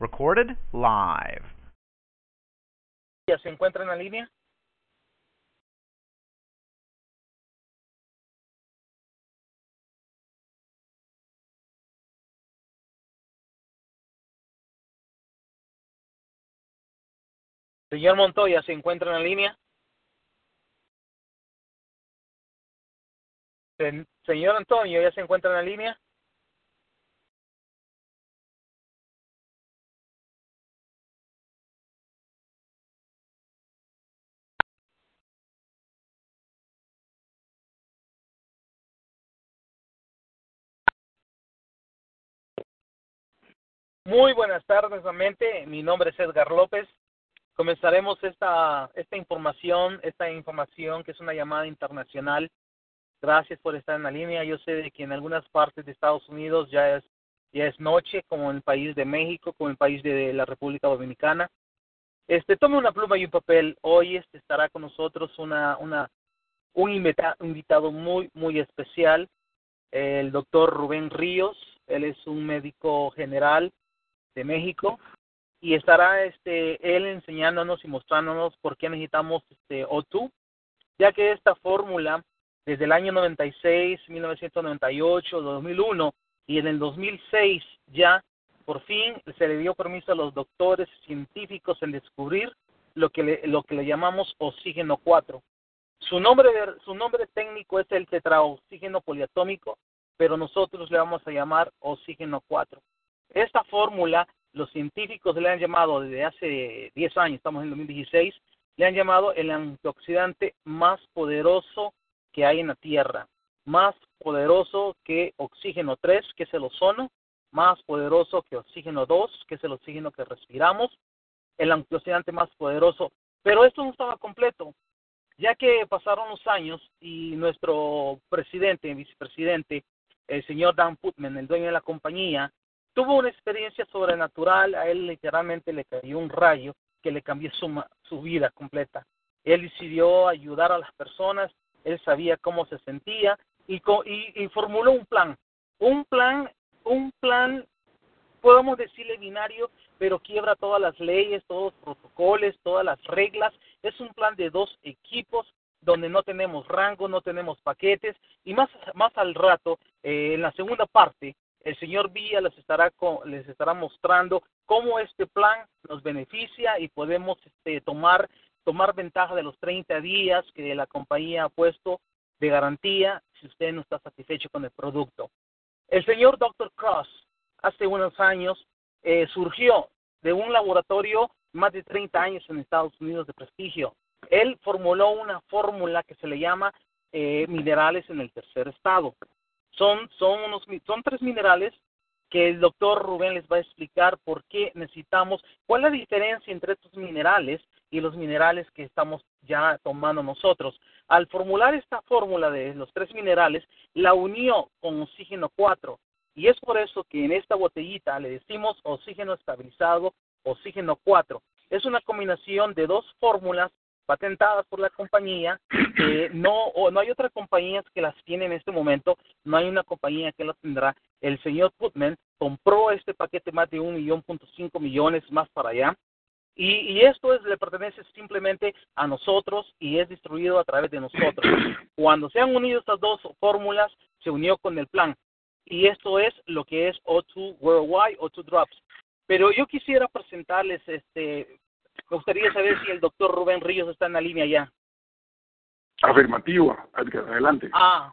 Recorded live. ¿Ya se encuentra en la línea? Señor Montoya, ¿se encuentra en la línea? Señor Antonio, ¿ya se encuentra en la línea? Muy buenas tardes nuevamente. Mi nombre es Edgar López comenzaremos esta, esta información, esta información que es una llamada internacional. Gracias por estar en la línea. Yo sé de que en algunas partes de Estados Unidos ya es, ya es noche, como en el país de México, como en el país de la República Dominicana. Este, tome una pluma y un papel. Hoy este, estará con nosotros una, una, un invitado muy, muy especial, el doctor Rubén Ríos. Él es un médico general de México y estará este él enseñándonos y mostrándonos por qué necesitamos este O2, ya que esta fórmula desde el año 96, 1998, 2001 y en el 2006 ya por fin se le dio permiso a los doctores científicos en descubrir lo que le, lo que le llamamos oxígeno 4. Su nombre su nombre técnico es el tetraoxígeno poliatómico, pero nosotros le vamos a llamar oxígeno 4. Esta fórmula los científicos le han llamado desde hace 10 años, estamos en 2016, le han llamado el antioxidante más poderoso que hay en la Tierra, más poderoso que oxígeno 3, que es el ozono, más poderoso que oxígeno 2, que es el oxígeno que respiramos, el antioxidante más poderoso. Pero esto no estaba completo, ya que pasaron los años y nuestro presidente, vicepresidente, el señor Dan Putman, el dueño de la compañía, tuvo una experiencia sobrenatural, a él literalmente le cayó un rayo que le cambió su, su vida completa. Él decidió ayudar a las personas, él sabía cómo se sentía y, y, formuló un plan, un plan, un plan, podemos decirle binario, pero quiebra todas las leyes, todos los protocolos, todas las reglas. Es un plan de dos equipos donde no tenemos rango, no tenemos paquetes y más, más al rato, eh, en la segunda parte, el señor Villa les estará, les estará mostrando cómo este plan nos beneficia y podemos este, tomar, tomar ventaja de los 30 días que la compañía ha puesto de garantía si usted no está satisfecho con el producto. El señor Dr. Cross hace unos años eh, surgió de un laboratorio más de 30 años en Estados Unidos de prestigio. Él formuló una fórmula que se le llama eh, minerales en el tercer estado son, son, unos, son tres minerales que el doctor Rubén les va a explicar por qué necesitamos, cuál es la diferencia entre estos minerales y los minerales que estamos ya tomando nosotros. Al formular esta fórmula de los tres minerales, la unió con oxígeno 4 y es por eso que en esta botellita le decimos oxígeno estabilizado, oxígeno 4. Es una combinación de dos fórmulas patentadas por la compañía. no, o no hay otra compañía que las tiene en este momento, no hay una compañía que las tendrá. El señor Putman compró este paquete más de un millón punto cinco millones más para allá. Y, y, esto es, le pertenece simplemente a nosotros y es distribuido a través de nosotros. Cuando se han unido estas dos fórmulas, se unió con el plan. Y esto es lo que es O2 Worldwide, O2 Drops. Pero yo quisiera presentarles este me gustaría saber si el doctor Rubén Ríos está en la línea ya. Afirmativo, adelante. Ah,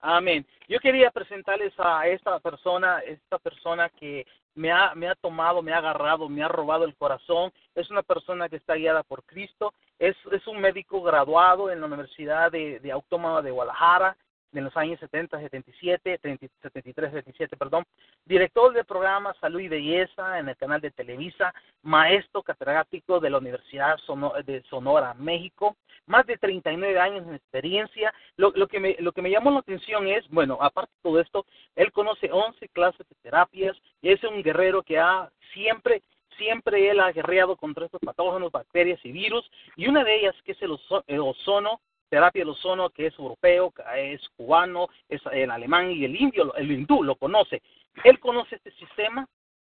amén. Yo quería presentarles a esta persona, esta persona que me ha, me ha tomado, me ha agarrado, me ha robado el corazón. Es una persona que está guiada por Cristo. Es, es un médico graduado en la Universidad de, de Autónoma de Guadalajara. En los años 70, 77, 73, 77, perdón, director del programa Salud y Belleza en el canal de Televisa, maestro catedrático de la Universidad de Sonora, México, más de 39 años de experiencia. Lo, lo, que me, lo que me llamó la atención es, bueno, aparte de todo esto, él conoce 11 clases de terapias es un guerrero que ha siempre siempre él ha guerreado contra estos patógenos, bacterias y virus, y una de ellas que es el ozono, terapia del ozono, que es europeo, es cubano, es el alemán y el indio, el hindú lo conoce. Él conoce este sistema,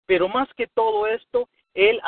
pero más que todo esto, él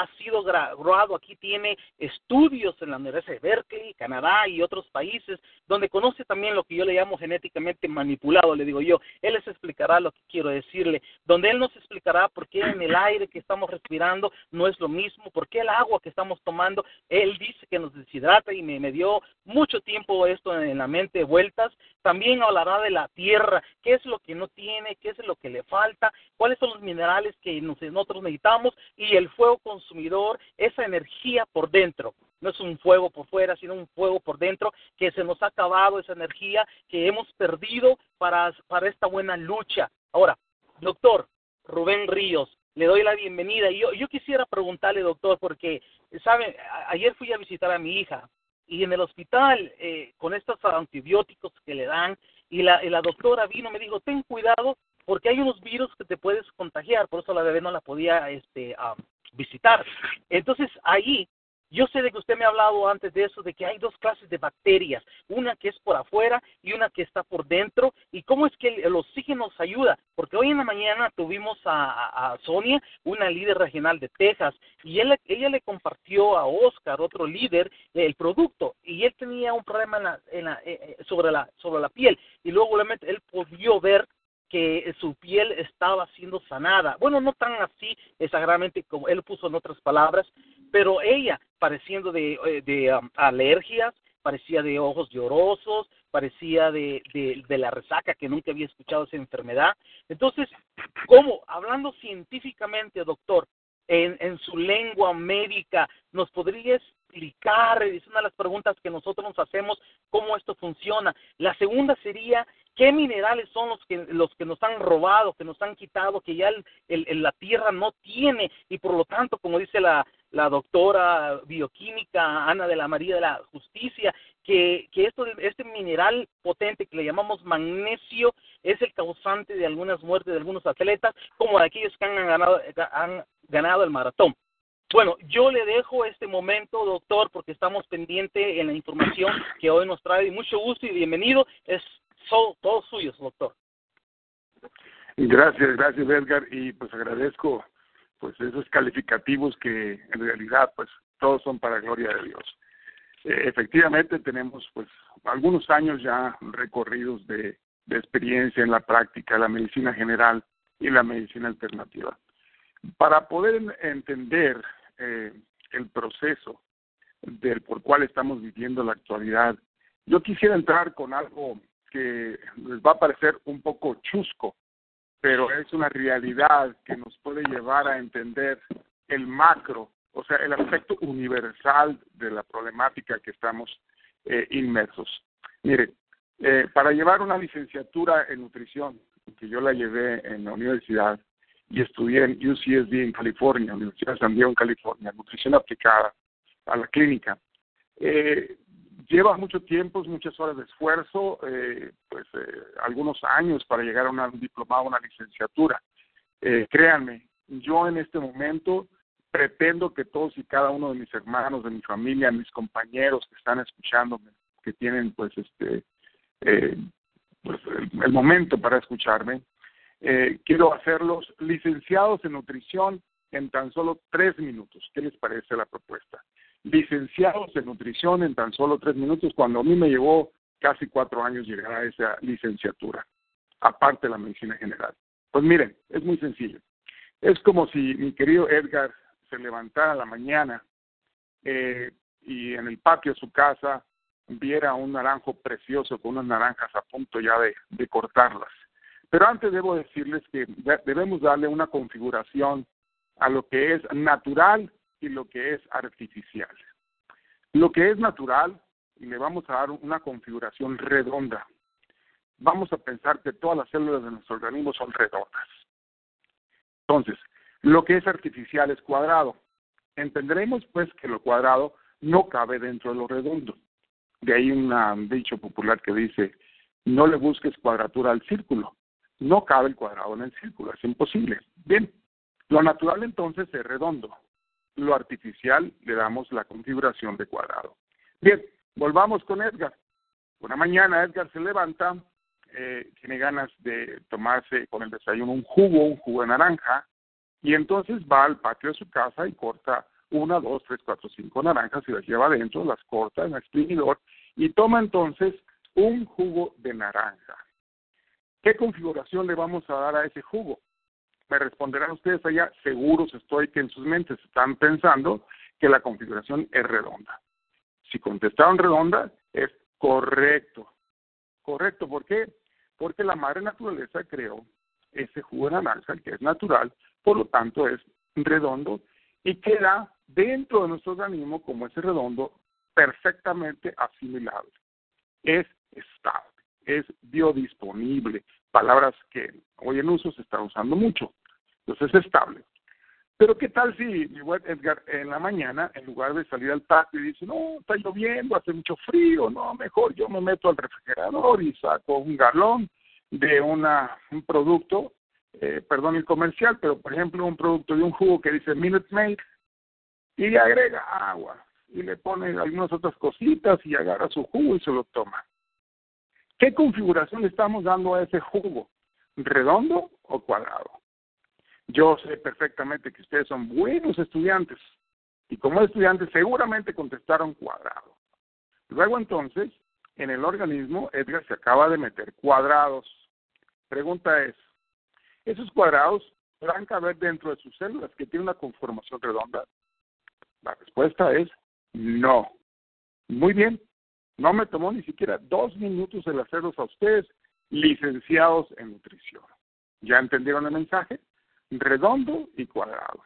graduado, aquí tiene estudios en la Universidad de Berkeley, Canadá y otros países, donde conoce también lo que yo le llamo genéticamente manipulado, le digo yo. Él les explicará lo que quiero decirle, donde él nos explicará por qué en el aire que estamos respirando no es lo mismo, por qué el agua que estamos tomando, él dice que nos deshidrata y me, me dio mucho tiempo esto en la mente vueltas. También hablará de la tierra, qué es lo que no tiene, qué es lo que le falta, cuáles son los minerales que nosotros necesitamos y el fuego consumidor, esa energía por dentro. No es un fuego por fuera, sino un fuego por dentro que se nos ha acabado esa energía que hemos perdido para, para esta buena lucha. Ahora, doctor Rubén Ríos, le doy la bienvenida. Y yo, yo quisiera preguntarle, doctor, porque, ¿sabe? Ayer fui a visitar a mi hija y en el hospital, eh, con estos antibióticos que le dan, y la, y la doctora vino me dijo, ten cuidado porque hay unos virus que te puedes contagiar, por eso la bebé no la podía este, visitar. Entonces ahí yo sé de que usted me ha hablado antes de eso, de que hay dos clases de bacterias, una que es por afuera y una que está por dentro, y cómo es que el, oxígeno nos ayuda, porque hoy en la mañana tuvimos a, Sonia, una líder regional de Texas, y él, ella le compartió a Oscar, otro líder, el producto, y él tenía un problema en la, eh, eh, sobre, la, sobre la piel, y luego él pudo ver que su piel estaba siendo sanada. Bueno, no tan así exageradamente como él puso en otras palabras, pero ella pareciendo de, eh, de um, alergias, parecía de ojos llorosos, parecía de, de, la resaca que nunca había escuchado esa enfermedad. Entonces, ¿cómo? Hablando científicamente, doctor, en, en su lengua médica, ¿nos podría explicar? Es una de las preguntas que nosotros nos hacemos, cómo esto funciona. La segunda sería, qué minerales son los que, los que nos han robado, que nos han quitado, que ya el, la tierra no tiene y por lo tanto, como dice la, la doctora bioquímica Ana de la María de la Justicia, que, que esto, este mineral potente que le llamamos magnesio es el causante de algunas muertes de algunos atletas, como de aquellos que han ganado, han ganado el maratón. Bueno, yo le dejo este momento, doctor, porque estamos pendientes en la información que hoy nos trae. Mucho gusto y bienvenido. Es son todos suyos, doctor. Gracias, gracias Edgar y pues agradezco pues esos calificativos que en realidad pues todos son para gloria de Dios. Efectivamente tenemos pues algunos años ya recorridos de, de experiencia en la práctica, la medicina general y la medicina alternativa. Para poder entender eh, el proceso del por cual estamos viviendo la actualidad, yo quisiera entrar con algo que les va a parecer un poco chusco, pero es una realidad que nos puede llevar a entender el macro, o sea, el aspecto universal de la problemática que estamos eh, inmersos. Mire, eh, para llevar una licenciatura en nutrición, que yo la llevé en la universidad y estudié en UCSD en California, Universidad de San Diego en California, nutrición aplicada a la clínica, eh, lleva mucho tiempo, muchas horas de esfuerzo, eh, pues eh, algunos años para llegar a un diplomado, una licenciatura. Eh, créanme, yo en este momento pretendo que todos y cada uno de mis hermanos, de mi familia, mis compañeros que están escuchándome, que tienen pues este eh, pues, el, momento para escucharme, eh, quiero hacerlos licenciados en nutrición en tan solo tres minutos. ¿Qué les parece la propuesta? licenciados en nutrición en tan solo tres minutos, cuando a mí me llevó casi cuatro años llegar a esa licenciatura, aparte de la medicina general. Pues miren, es muy sencillo. Es como si mi querido Edgar se levantara a la mañana eh, y en el patio de su casa viera un naranjo precioso con unas naranjas a punto ya de, de cortarlas. Pero antes debo decirles que debemos darle una configuración a lo que es natural y lo que es artificial. Lo que es natural, le vamos a dar una configuración redonda. vamos a pensar que todas las células de nuestro organismo son redondas. Entonces, lo que es artificial es cuadrado. Entenderemos pues que lo cuadrado no cabe dentro de lo redondo. De ahí un dicho popular que dice, no le busques cuadratura al círculo. No cabe el cuadrado en el círculo, es imposible. Bien, lo natural entonces es redondo. Lo artificial le damos la configuración de cuadrado. Bien, volvamos con Edgar. Una mañana Edgar se levanta, eh, tiene ganas de tomarse con el desayuno un jugo, un jugo de naranja, y entonces va al patio de su casa y corta una, dos, tres, cuatro, cinco naranjas y las lleva adentro, las corta en exprimidor y toma entonces un jugo de naranja. ¿Qué configuración le vamos a dar a ese jugo? Me responderán ustedes allá, seguros estoy que en sus mentes están pensando que la configuración es redonda. Si contestaron redonda, es correcto. Correcto, ¿por qué? Porque la madre naturaleza creó ese jugo de naranja que es natural, por lo tanto es redondo y queda dentro de nuestro organismo como ese redondo perfectamente asimilable. Es estable, es biodisponible, palabras que hoy en uso se están usando mucho. Entonces es estable. Pero qué tal si mi Edgar en la mañana, en lugar de salir al patio y dice, no, está lloviendo, hace mucho frío, no, mejor yo me meto al refrigerador y saco un galón de una, un producto, eh, perdón el comercial, pero por ejemplo un producto de un jugo que dice Minute Maid y le agrega agua y le pone algunas otras cositas y agarra su jugo y se lo toma. ¿Qué configuración estamos dando a ese jugo? ¿Redondo o cuadrado? Yo sé perfectamente que ustedes son buenos estudiantes y como estudiantes seguramente contestaron cuadrado. Luego entonces, en el organismo, Edgar se acaba de meter cuadrados. Pregunta es, ¿esos cuadrados podrán caber dentro de sus células que tienen una conformación redonda? La respuesta es no. Muy bien, no me tomó ni siquiera dos minutos el hacerlos a ustedes, licenciados en nutrición. ¿Ya entendieron el mensaje? Redondo y cuadrado.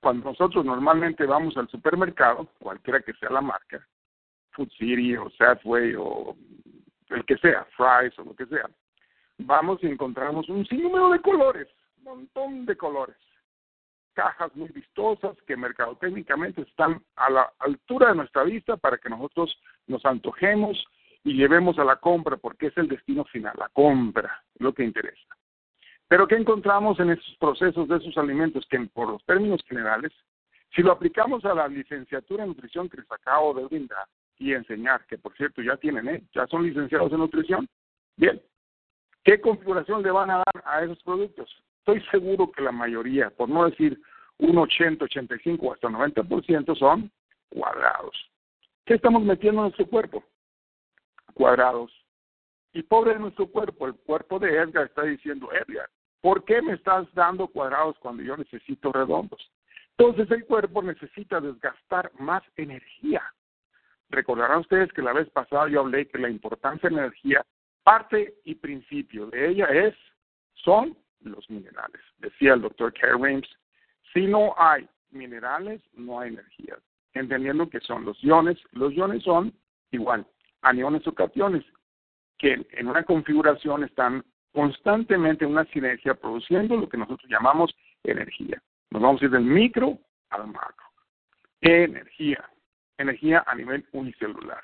Cuando nosotros normalmente vamos al supermercado, cualquiera que sea la marca, Food City o Safeway o el que sea, Fries o lo que sea, vamos y encontramos un sinnúmero de colores, un montón de colores cajas muy vistosas que mercadotécnicamente están a la altura de nuestra vista para que nosotros nos antojemos y llevemos a la compra porque es el destino final, la compra, lo que interesa. Pero ¿qué encontramos en esos procesos de esos alimentos que por los términos generales, si lo aplicamos a la licenciatura en nutrición que les acabo de brindar y enseñar, que por cierto ya tienen, ¿eh? ya son licenciados en nutrición, bien, ¿qué configuración le van a dar a esos productos? estoy seguro que la mayoría, por no decir un 80, 85 hasta 90% son cuadrados. ¿Qué estamos metiendo en nuestro cuerpo? Cuadrados. Y pobre de nuestro cuerpo, el cuerpo de Edgar está diciendo, Edgar, ¿por qué me estás dando cuadrados cuando yo necesito redondos? Entonces el cuerpo necesita desgastar más energía. Recordarán ustedes que la vez pasada yo hablé que la importancia de la energía, parte y principio de ella es, son los minerales. Decía el doctor Kerr si no hay minerales, no hay energía. Entendiendo que son los iones, los iones son igual, aniones o cationes, que en una configuración están constantemente en una sinergia produciendo lo que nosotros llamamos energía. Nos vamos a ir del micro al macro. Energía. Energía a nivel unicelular.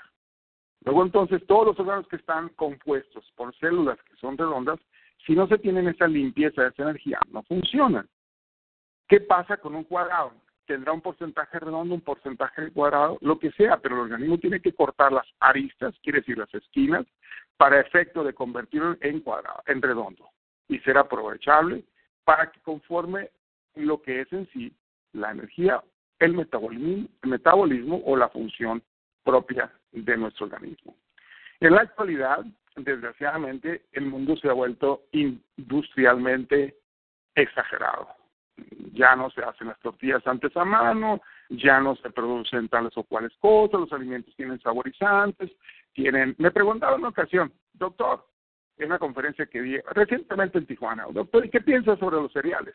Luego entonces todos los órganos que están compuestos por células que son redondas si no se tienen esa limpieza, esa energía, no funcionan. ¿Qué pasa con un cuadrado? Tendrá un porcentaje redondo, un porcentaje cuadrado, lo que sea, pero el organismo tiene que cortar las aristas, quiere decir las esquinas, para efecto de convertirlo en cuadrado, en redondo, y ser aprovechable para que conforme lo que es en sí la energía, el metabolismo, el metabolismo o la función propia de nuestro organismo. En la actualidad, desgraciadamente, el mundo se ha vuelto industrialmente exagerado. Ya no se hacen las tortillas antes a mano, ya no se producen tales o cuales cosas, los alimentos tienen saborizantes, tienen... Me preguntaba en una ocasión, doctor, en una conferencia que di recientemente en Tijuana, doctor, ¿y qué piensa sobre los cereales?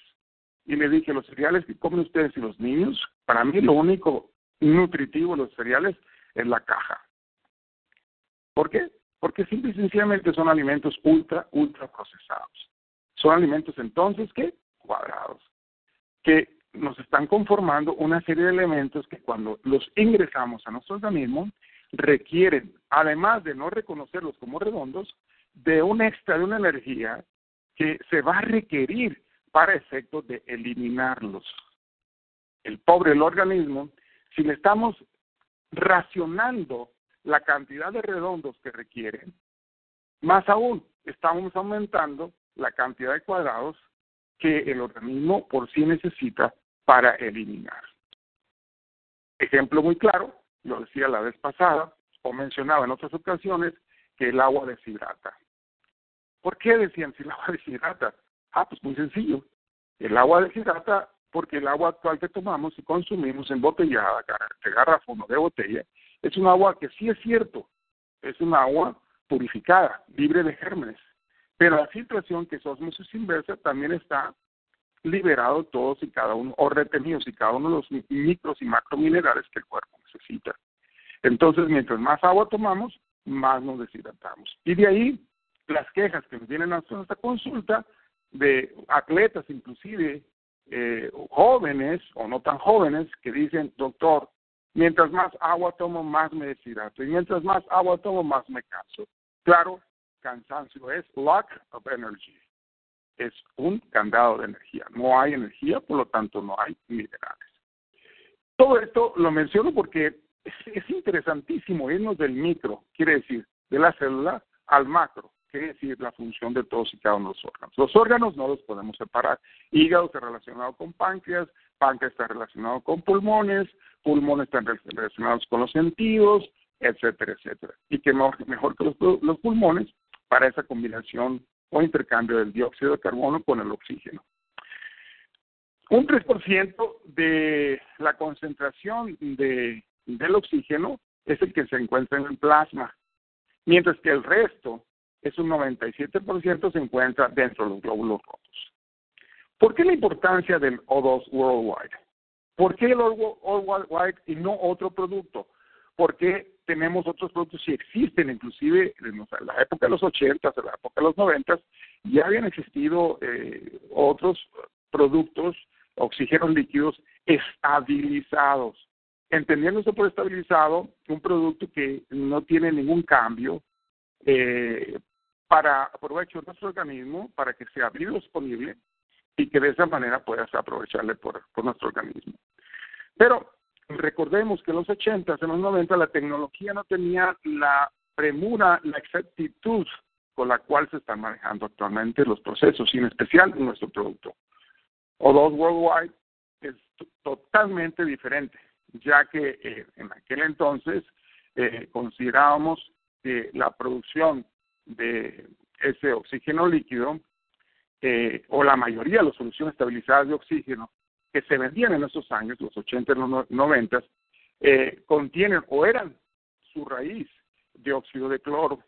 Y le dije, los cereales que comen ustedes y los niños, para mí lo único nutritivo de los cereales es la caja. ¿Por qué? porque simple y sencillamente son alimentos ultra, ultra procesados. Son alimentos entonces que cuadrados, que nos están conformando una serie de elementos que cuando los ingresamos a nuestro organismo requieren, además de no reconocerlos como redondos, de un extra de una energía que se va a requerir para efectos de eliminarlos. El pobre el organismo, si le estamos racionando la cantidad de redondos que requieren, más aún estamos aumentando la cantidad de cuadrados que el organismo por sí necesita para eliminar. Ejemplo muy claro, lo decía la vez pasada, o mencionaba en otras ocasiones, que el agua deshidrata. ¿Por qué decían si el agua deshidrata? Ah, pues muy sencillo. El agua deshidrata porque el agua actual que tomamos y consumimos embotellada, de garrafón o de botella, es un agua que sí es cierto, es un agua purificada, libre de gérmenes. Pero la filtración, que es osmosis inversa, también está liberado todos y cada uno, o retenidos y cada uno de los micros y macrominerales que el cuerpo necesita. Entonces, mientras más agua tomamos, más nos deshidratamos. Y de ahí las quejas que nos vienen a nuestra consulta de atletas, inclusive eh, jóvenes o no tan jóvenes, que dicen, doctor, mientras más agua tomo, más me deshidrato. Y mientras más agua tomo, más me canso. Claro, cansancio es lack of energy es un candado de energía. No hay energía, por lo tanto no hay minerales. Todo esto lo menciono porque es, interesantísimo irnos del micro, quiere decir, de la célula al macro, quiere decir la función de todos y cada uno de los órganos. Los órganos no los podemos separar. Hígado está relacionado con páncreas, páncreas está relacionado con pulmones, pulmones están relacionados con los sentidos, etcétera, etcétera. Y que mejor, que los, los pulmones para esa combinación o intercambio del dióxido de carbono con el oxígeno. Un 3% de la concentración de, del oxígeno es el que se encuentra en el plasma, mientras que el resto es un 97% se encuentra dentro de los glóbulos rojos. ¿Por qué la importancia del O2 Worldwide? ¿Por qué el O2 Worldwide y no otro producto? ¿Por qué tenemos otros productos si existen, inclusive en la época de los 80, en la época de los 90, ya habían existido eh, otros productos, oxígenos líquidos estabilizados. Entendiéndose por estabilizado, un producto que no tiene ningún cambio eh, para aprovechar nuestro organismo, para que sea disponible y que de esa manera puedas aprovecharle por, por nuestro organismo. Pero Recordemos que en los 80, en los 90, la tecnología no tenía la premura, la exactitud con la cual se están manejando actualmente los procesos, y en especial nuestro producto. O2 Worldwide es totalmente diferente, ya que eh, en aquel entonces eh, considerábamos que la producción de ese oxígeno líquido eh, o la mayoría de las soluciones estabilizadas de oxígeno que se vendían en esos años, los 80 y los 90, eh, contienen o eran su raíz dióxido de cloro,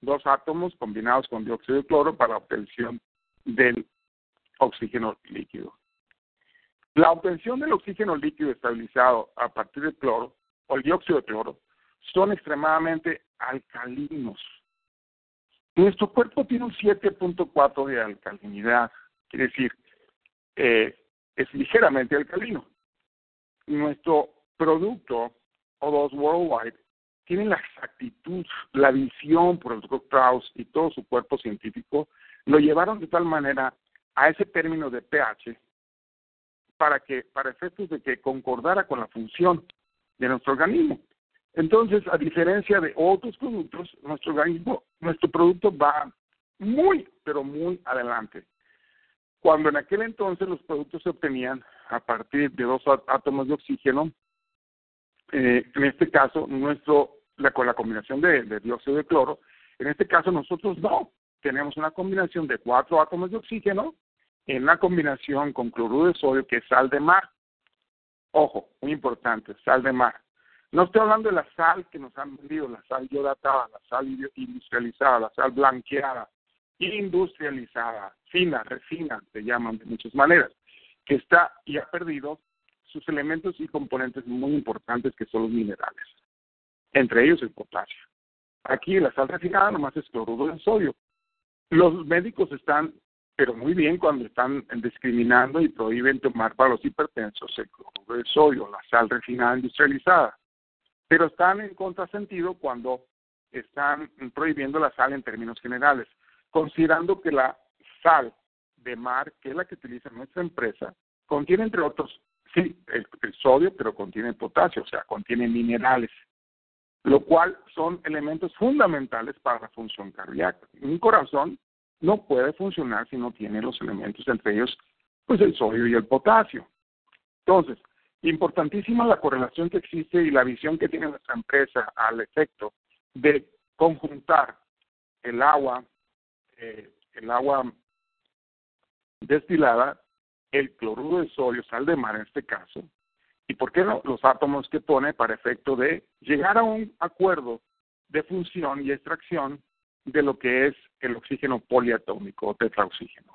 dos átomos combinados con dióxido de cloro para obtención del oxígeno líquido. La obtención del oxígeno líquido estabilizado a partir del cloro o el dióxido de cloro son extremadamente alcalinos. Nuestro cuerpo tiene un 7.4 de alcalinidad, quiere decir, eh, es ligeramente alcalino. Nuestro producto O2 Worldwide tiene la exactitud, la visión por el Dr. Krauss y todo su cuerpo científico, lo llevaron de tal manera a ese término de pH para que, para efectos de que concordara con la función de nuestro organismo. Entonces, a diferencia de otros productos, nuestro organismo, nuestro producto va muy, pero muy adelante cuando en aquel entonces los productos se obtenían a partir de dos átomos de oxígeno, eh, en este caso, nuestro, la, con la combinación de, dióxido de cloro, en este caso nosotros no, tenemos una combinación de cuatro átomos de oxígeno en una combinación con cloruro de sodio que es sal de mar. Ojo, muy importante, sal de mar. No estoy hablando de la sal que nos han vendido, la sal iodatada, la sal industrializada, la sal blanqueada, industrializada, fina, refina, se llaman de muchas maneras, que está y ha perdido sus elementos y componentes muy importantes que son los minerales, entre ellos el potasio. Aquí la sal refinada nomás es cloruro de sodio. Los médicos están, pero muy bien cuando están discriminando y prohíben tomar para los hipertensos el cloruro de sodio, la sal refinada industrializada. Pero están en contrasentido cuando están prohibiendo la sal en términos generales, considerando que la sal de mar, que es la que utiliza nuestra empresa, contiene entre otros, sí, el, sodio, pero contiene potasio, o sea, contiene minerales, lo cual son elementos fundamentales para la función cardíaca. Un corazón no puede funcionar si no tiene los elementos, entre ellos, pues el sodio y el potasio. Entonces, importantísima la correlación que existe y la visión que tiene nuestra empresa al efecto de conjuntar el agua, eh, el agua destilada, el cloruro de sodio, sal de mar en este caso, y por qué los átomos que pone para efecto de llegar a un acuerdo de función y extracción de lo que es el oxígeno poliatómico o tetraoxígeno,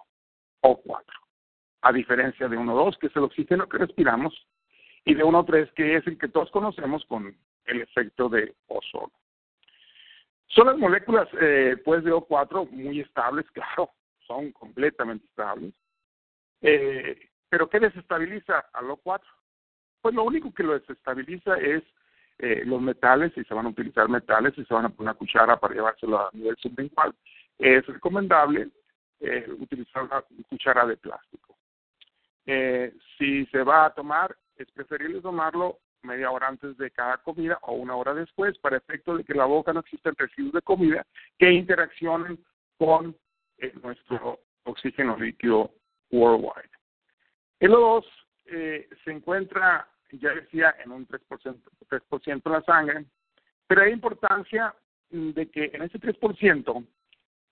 O4. A diferencia de 1,2, que es el oxígeno que respiramos, y de 1,3, que es el que todos conocemos con el efecto de ozono. Son las moléculas eh, pues de O4 muy estables, claro, son completamente estables. Eh, pero ¿qué desestabiliza al O4? Pues lo único que lo desestabiliza es eh, los metales, si se van a utilizar metales, si se van a poner una cuchara para llevárselo a nivel sublingual, es recomendable eh, utilizar una cuchara de plástico. Si se va a tomar, es preferible tomarlo media hora antes de cada comida o una hora después para efecto de que la boca no existen residuos de comida que interaccionen con eh, nuestro oxígeno líquido worldwide. El O2 eh, se encuentra, ya decía, en un 3%, 3 de la sangre, pero hay importancia de que en ese 3%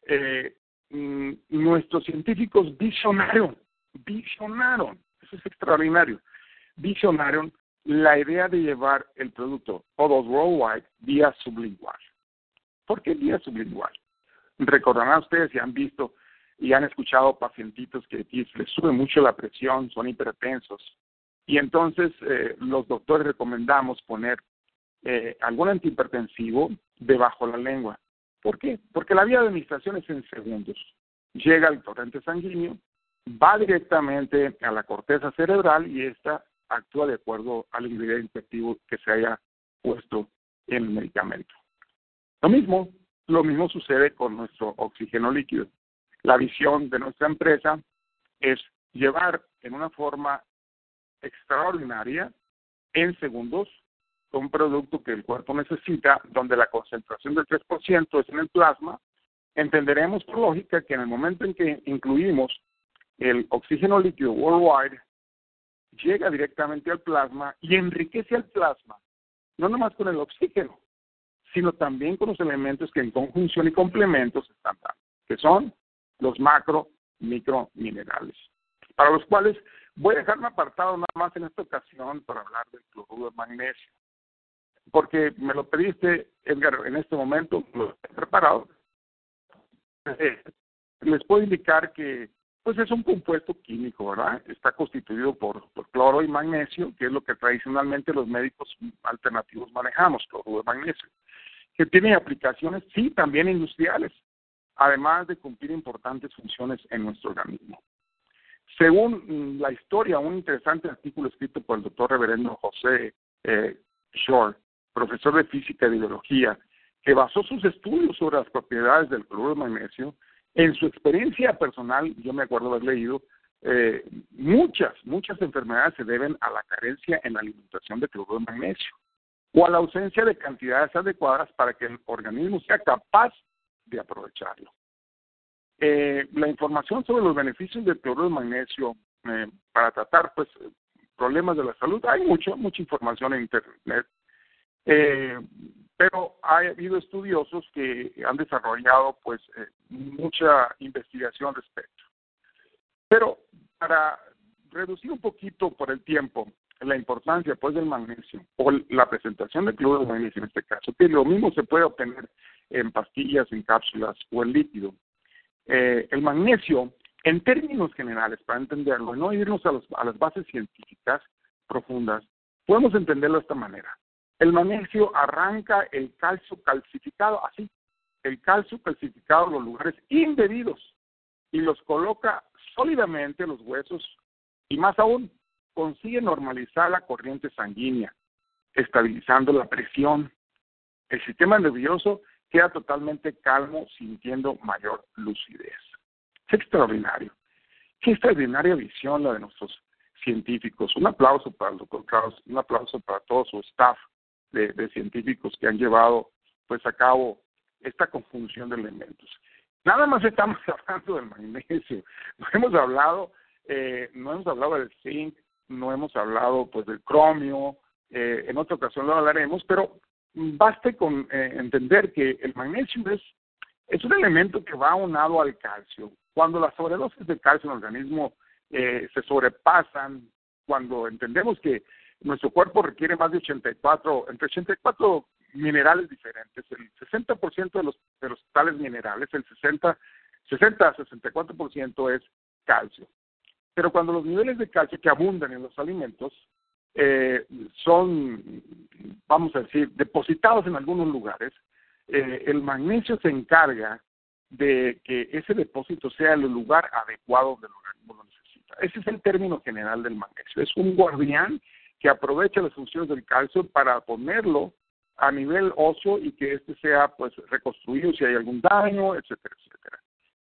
eh, mm, nuestros científicos visionaron, visionaron, eso es extraordinario, visionaron la idea de llevar el producto O2 Worldwide vía sublingual. ¿Por qué vía sublingual? Recordarán ustedes si han visto y han escuchado pacientitos que les sube mucho la presión, son hipertensos. Y entonces eh, los doctores recomendamos poner eh, algún antihipertensivo debajo la lengua. ¿Por qué? Porque la vía de administración es en segundos. Llega al torrente sanguíneo, va directamente a la corteza cerebral y esta actúa de acuerdo al ingrediente activo que se haya puesto en el medicamento. Lo mismo, lo mismo sucede con nuestro oxígeno líquido. La visión de nuestra empresa es llevar en una forma extraordinaria, en segundos, un producto que el cuerpo necesita, donde la concentración del 3% es en el plasma, entenderemos por lógica que en el momento en que incluimos el oxígeno líquido worldwide, llega directamente al plasma y enriquece al plasma, no nomás con el oxígeno, sino también con los elementos que en conjunción y complementos están dando, que son los macro, micro minerales, para los cuales voy a dejarme apartado nada más en esta ocasión para hablar del cloruro de magnesio, porque me lo pediste, Edgar, en este momento, lo he preparado. Eh, les puedo indicar que pues es un compuesto químico, ¿verdad? Está constituido por, cloro y magnesio, que es lo que tradicionalmente los médicos alternativos manejamos, cloruro de magnesio, que tiene aplicaciones, sí, también industriales, además de cumplir importantes funciones en nuestro organismo. Según mm, la historia, un interesante artículo escrito por el doctor reverendo José eh, Shore, profesor de física y biología, que basó sus estudios sobre las propiedades del cloruro de magnesio en su experiencia personal, yo me acuerdo haber leído, eh, muchas, muchas enfermedades se deben a la carencia en la alimentación de cloruro de magnesio o a la ausencia de cantidades adecuadas para que el organismo sea capaz de aprovecharlo. Eh, la información sobre los beneficios del cloruro de magnesio eh, para tratar pues problemas de la salud, hay mucho, mucha información en internet. Eh, pero ha habido estudiosos que han desarrollado pues eh, mucha investigación al respecto. Pero para reducir un poquito por el tiempo la importancia pues del magnesio o la presentación del cloruro de magnesio en este caso, que lo mismo se puede obtener en pastillas, en cápsulas o en líquido. Eh, el magnesio, en términos generales, para entenderlo, no irnos a, a las bases científicas profundas, podemos entenderlo de esta manera. El magnesio arranca el calcio calcificado, así, el calcio calcificado en los lugares indebidos y los coloca sólidamente los huesos y más aún consigue normalizar la corriente sanguínea, estabilizando la presión. El sistema nervioso queda totalmente calmo, sintiendo mayor lucidez. Es extraordinario. Qué extraordinaria visión la de nuestros científicos. Un aplauso para el doctor Carlos, un aplauso para todo su staff de, científicos que han llevado pues a cabo esta conjunción de elementos. Nada más estamos hablando del magnesio. No hemos hablado, eh, no hemos hablado del zinc, no hemos hablado pues del cromio. Eh, en otra ocasión lo hablaremos, pero baste con eh, entender que el magnesio es es un elemento que va unado al calcio. Cuando las sobredosis de calcio en el organismo eh, se sobrepasan, cuando entendemos que nuestro cuerpo requiere más de 84, entre 84 minerales diferentes. El 60% de los, de los tales minerales, el 60, 60 a 64% es calcio. Pero cuando los niveles de calcio que abundan en los alimentos eh, son, vamos a decir, depositados en algunos lugares, eh, el magnesio se encarga de que ese depósito sea el lugar adecuado donde lo necesita. Ese es el término general del magnesio. Es un guardián que aprovecha las funciones del calcio para ponerlo a nivel óseo y que éste sea pues reconstruido si hay algún daño, etcétera, etcétera.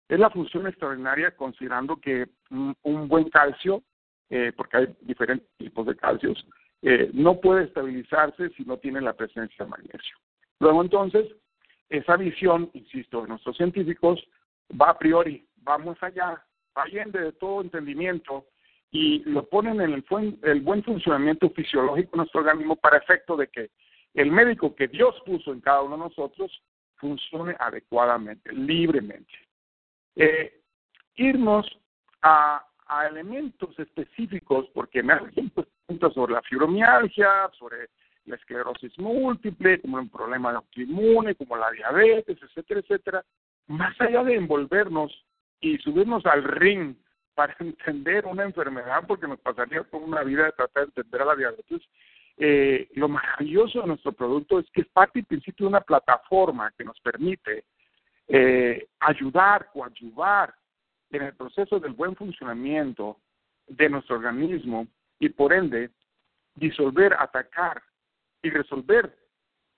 Es la función extraordinaria considerando que un, buen calcio, eh, porque hay diferentes tipos de calcios, eh, no puede estabilizarse si no tiene la presencia de magnesio. Luego entonces, esa visión, insisto, de nuestros científicos va a priori, va más allá, va de todo entendimiento y lo ponen en el, buen funcionamiento fisiológico de nuestro organismo para efecto de que el médico que Dios puso en cada uno de nosotros funcione adecuadamente, libremente. Eh, irnos a, a, elementos específicos, porque me hacen preguntas sobre la fibromialgia, sobre la esclerosis múltiple, como un problema autoinmune, como la diabetes, etcétera, etcétera, más allá de envolvernos y subirnos al ring para entender una enfermedad, porque nos pasaría por una vida de tratar de entender a la diabetes, eh, lo maravilloso de nuestro producto es que es parte y principio de una plataforma que nos permite eh, ayudar, coadyuvar en el proceso del buen funcionamiento de nuestro organismo y por ende disolver, atacar y resolver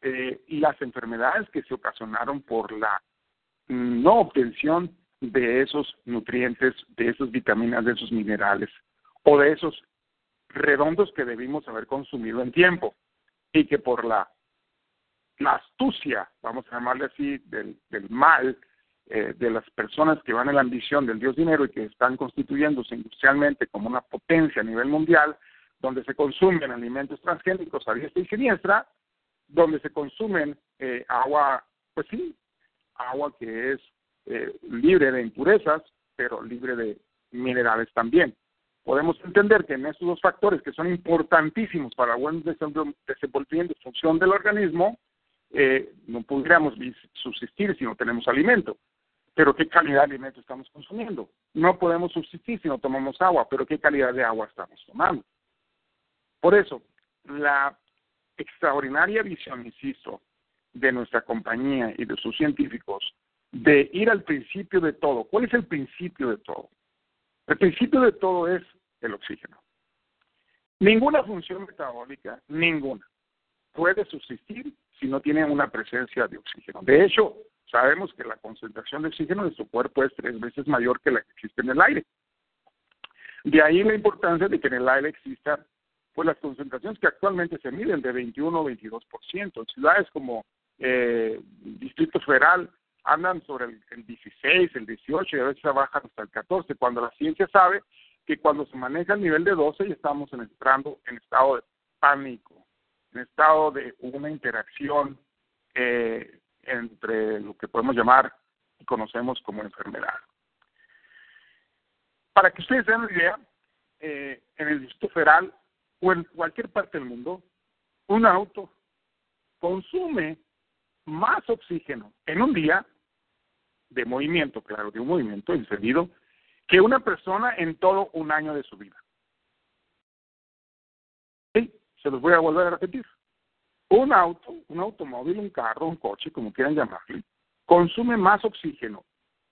eh, las enfermedades que se ocasionaron por la no obtención de esos nutrientes, de esas vitaminas, de esos minerales o de esos redondos que debimos haber consumido en tiempo y que por la, la astucia, vamos a llamarle así, del, del mal eh, de las personas que van en la ambición del Dios dinero y que están constituyéndose industrialmente como una potencia a nivel mundial, donde se consumen alimentos transgénicos a diestra y siniestra, donde se consumen eh, agua, pues sí, agua que es eh, libre de impurezas, pero libre de minerales también podemos entender que en estos dos factores que son importantísimos para el buen desenvolvimiento y función del organismo, eh, no podríamos subsistir si no tenemos alimento. Pero ¿qué calidad de alimento estamos consumiendo? No podemos subsistir si no tomamos agua, pero ¿qué calidad de agua estamos tomando? Por eso, la extraordinaria visión, insisto, de nuestra compañía y de sus científicos de ir al principio de todo. ¿Cuál es el principio de todo? El principio de todo es el oxígeno. Ninguna función metabólica, ninguna, puede subsistir si no tiene una presencia de oxígeno. De hecho, sabemos que la concentración de oxígeno en su cuerpo es tres veces mayor que la que existe en el aire. De ahí la importancia de que en el aire existan pues las concentraciones que actualmente se miden de 21 o 22%. En ciudades como eh, Distrito Federal andan sobre el, 16, el 18 y a veces bajan hasta el 14, cuando la ciencia sabe que cuando se maneja el nivel de 12 ya estamos entrando en estado de pánico, en estado de una interacción eh, entre lo que podemos llamar y conocemos como enfermedad. Para que ustedes den una idea, eh, en el Distrito Federal o en cualquier parte del mundo, un auto consume más oxígeno en un día de movimiento, claro, de un movimiento encendido, que una persona en todo un año de su vida. Sí, se los voy a volver a repetir. un auto, un automóvil, un carro, un coche, como quieran llamarle, consume más oxígeno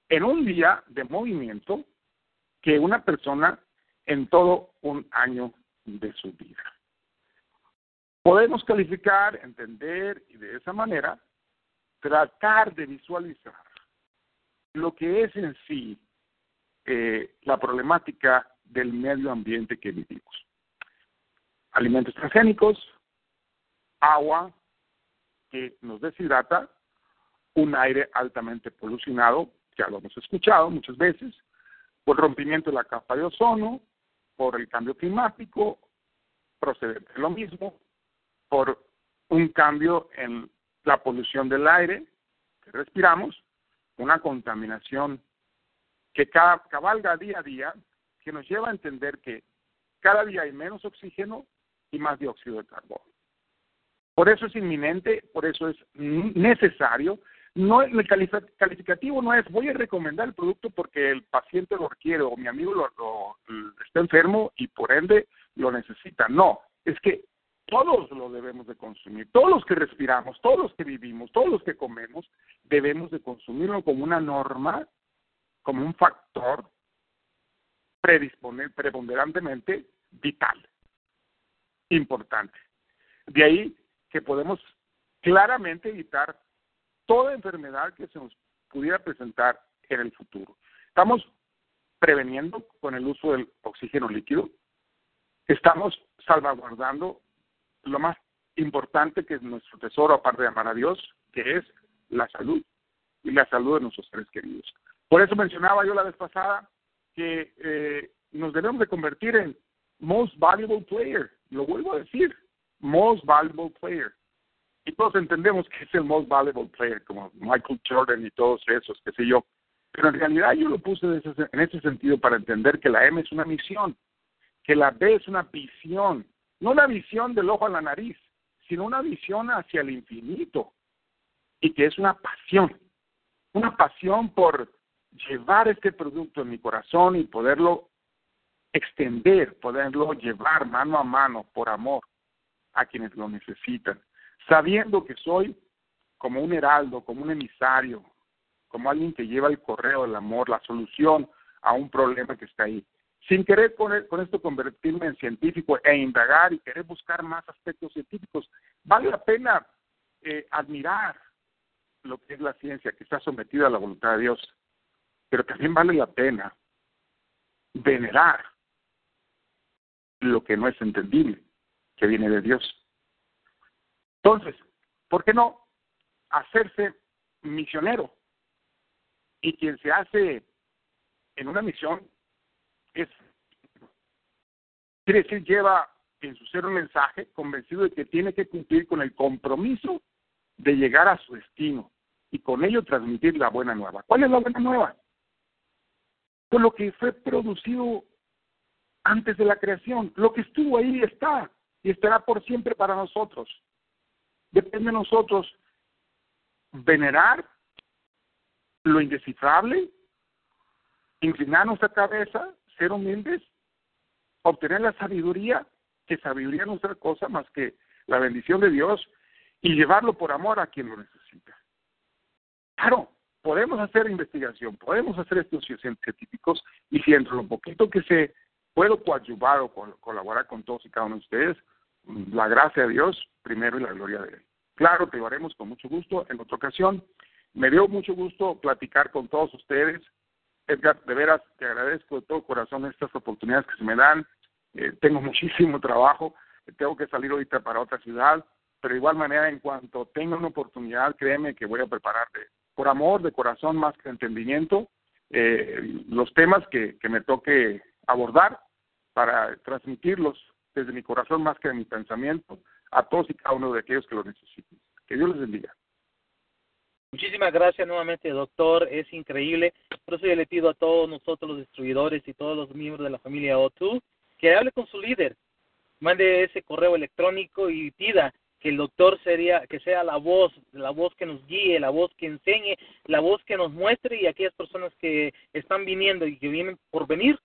en un día de movimiento que una persona en todo un año de su vida. Podemos calificar, entender y de esa manera tratar de visualizar lo que es en sí eh, la problemática del medio ambiente que vivimos. Alimentos transgénicos, agua que nos deshidrata, un aire altamente polucionado, ya lo hemos escuchado muchas veces, por rompimiento de la capa de ozono, por el cambio climático, procedente de lo mismo, por un cambio en la polución del aire que respiramos, una contaminación que cabalga día a día, que nos lleva a entender que cada día hay menos oxígeno y más dióxido de carbono. Por eso es inminente, por eso es necesario. No, el calificativo no es voy a recomendar el producto porque el paciente lo requiere o mi amigo lo, está enfermo y por ende lo necesita. No, es que todos lo debemos de consumir, todos los que respiramos, todos los que vivimos, todos los que comemos, debemos de consumirlo como una norma, como un factor predisponer preponderantemente vital, importante. De ahí que podemos claramente evitar toda enfermedad que se nos pudiera presentar en el futuro. Estamos preveniendo con el uso del oxígeno líquido, estamos salvaguardando lo más importante que es nuestro tesoro, aparte de amar a Dios, que es la salud y la salud de nuestros seres queridos. Por eso mencionaba yo la vez pasada que eh, nos debemos de convertir en most valuable player. Lo vuelvo a decir, most valuable player. Y todos entendemos que es el most valuable player, como Michael Jordan y todos esos, qué sé yo. Pero en realidad yo lo puse en ese sentido para entender que la M es una misión, que la B es una visión, no una visión del ojo a la nariz, sino una visión hacia el infinito y que es una pasión, una pasión por llevar este producto en mi corazón y poderlo extender, poderlo llevar mano a mano por amor a quienes lo necesitan, sabiendo que soy como un heraldo, como un emisario, como alguien que lleva el correo del amor, la solución a un problema que está ahí sin querer con, esto convertirme en científico e indagar y querer buscar más aspectos científicos, vale la pena eh, admirar lo que es la ciencia, que está sometida a la voluntad de Dios, pero también vale la pena venerar lo que no es entendible, que viene de Dios. Entonces, ¿por qué no hacerse misionero? Y quien se hace en una misión es, quiere decir, lleva en su ser un mensaje convencido de que tiene que cumplir con el compromiso de llegar a su destino y con ello transmitir la buena nueva. ¿Cuál es la buena nueva? Pues lo que fue producido antes de la creación, lo que estuvo ahí está y estará por siempre para nosotros. Depende de nosotros venerar lo indescifrable, inclinar nuestra cabeza ser obtener la sabiduría, que sabiduría no es otra cosa más que la bendición de Dios y llevarlo por amor a quien lo necesita. Claro, podemos hacer investigación, podemos hacer estudios científicos y si entre lo poquito que se puedo coadyuvar o colaborar con todos y cada uno de ustedes, la gracia de Dios primero y la gloria de Él. Claro, te lo haremos con mucho gusto en otra ocasión. Me dio mucho gusto platicar con todos ustedes. Edgar, de veras te agradezco de todo corazón estas oportunidades que se me dan. Eh, tengo muchísimo trabajo, tengo que salir ahorita para otra ciudad, pero de igual manera en cuanto tenga una oportunidad, créeme que voy a prepararte por amor, de corazón, más que entendimiento, eh, los temas que, que me toque abordar para transmitirlos desde mi corazón más que de mi pensamiento a todos y cada uno de aquellos que lo necesiten. Que Dios les bendiga. Muchísimas gracias nuevamente, doctor. Es increíble. Por eso yo le pido a todos nosotros, los distribuidores y todos los miembros de la familia O2, que hable con su líder. Mande ese correo electrónico y pida que el doctor sería, que sea la voz, la voz que nos guíe, la voz que enseñe, la voz que nos muestre y aquellas personas que están viniendo y que vienen por venir,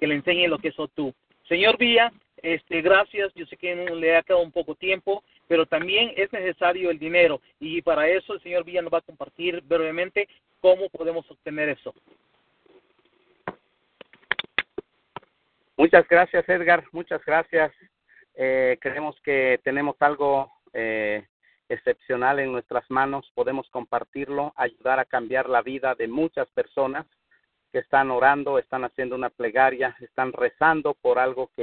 que le enseñe lo que es O2. Señor Villa, este, gracias. Yo sé que le ha quedado un poco tiempo, pero también es necesario el dinero y para eso el señor Villa nos va a compartir brevemente cómo podemos obtener eso. Muchas gracias, Edgar. Muchas gracias. Eh, creemos que tenemos algo eh, excepcional en nuestras manos. Podemos compartirlo, ayudar a cambiar la vida de muchas personas que están orando, están haciendo una plegaria, están rezando por algo que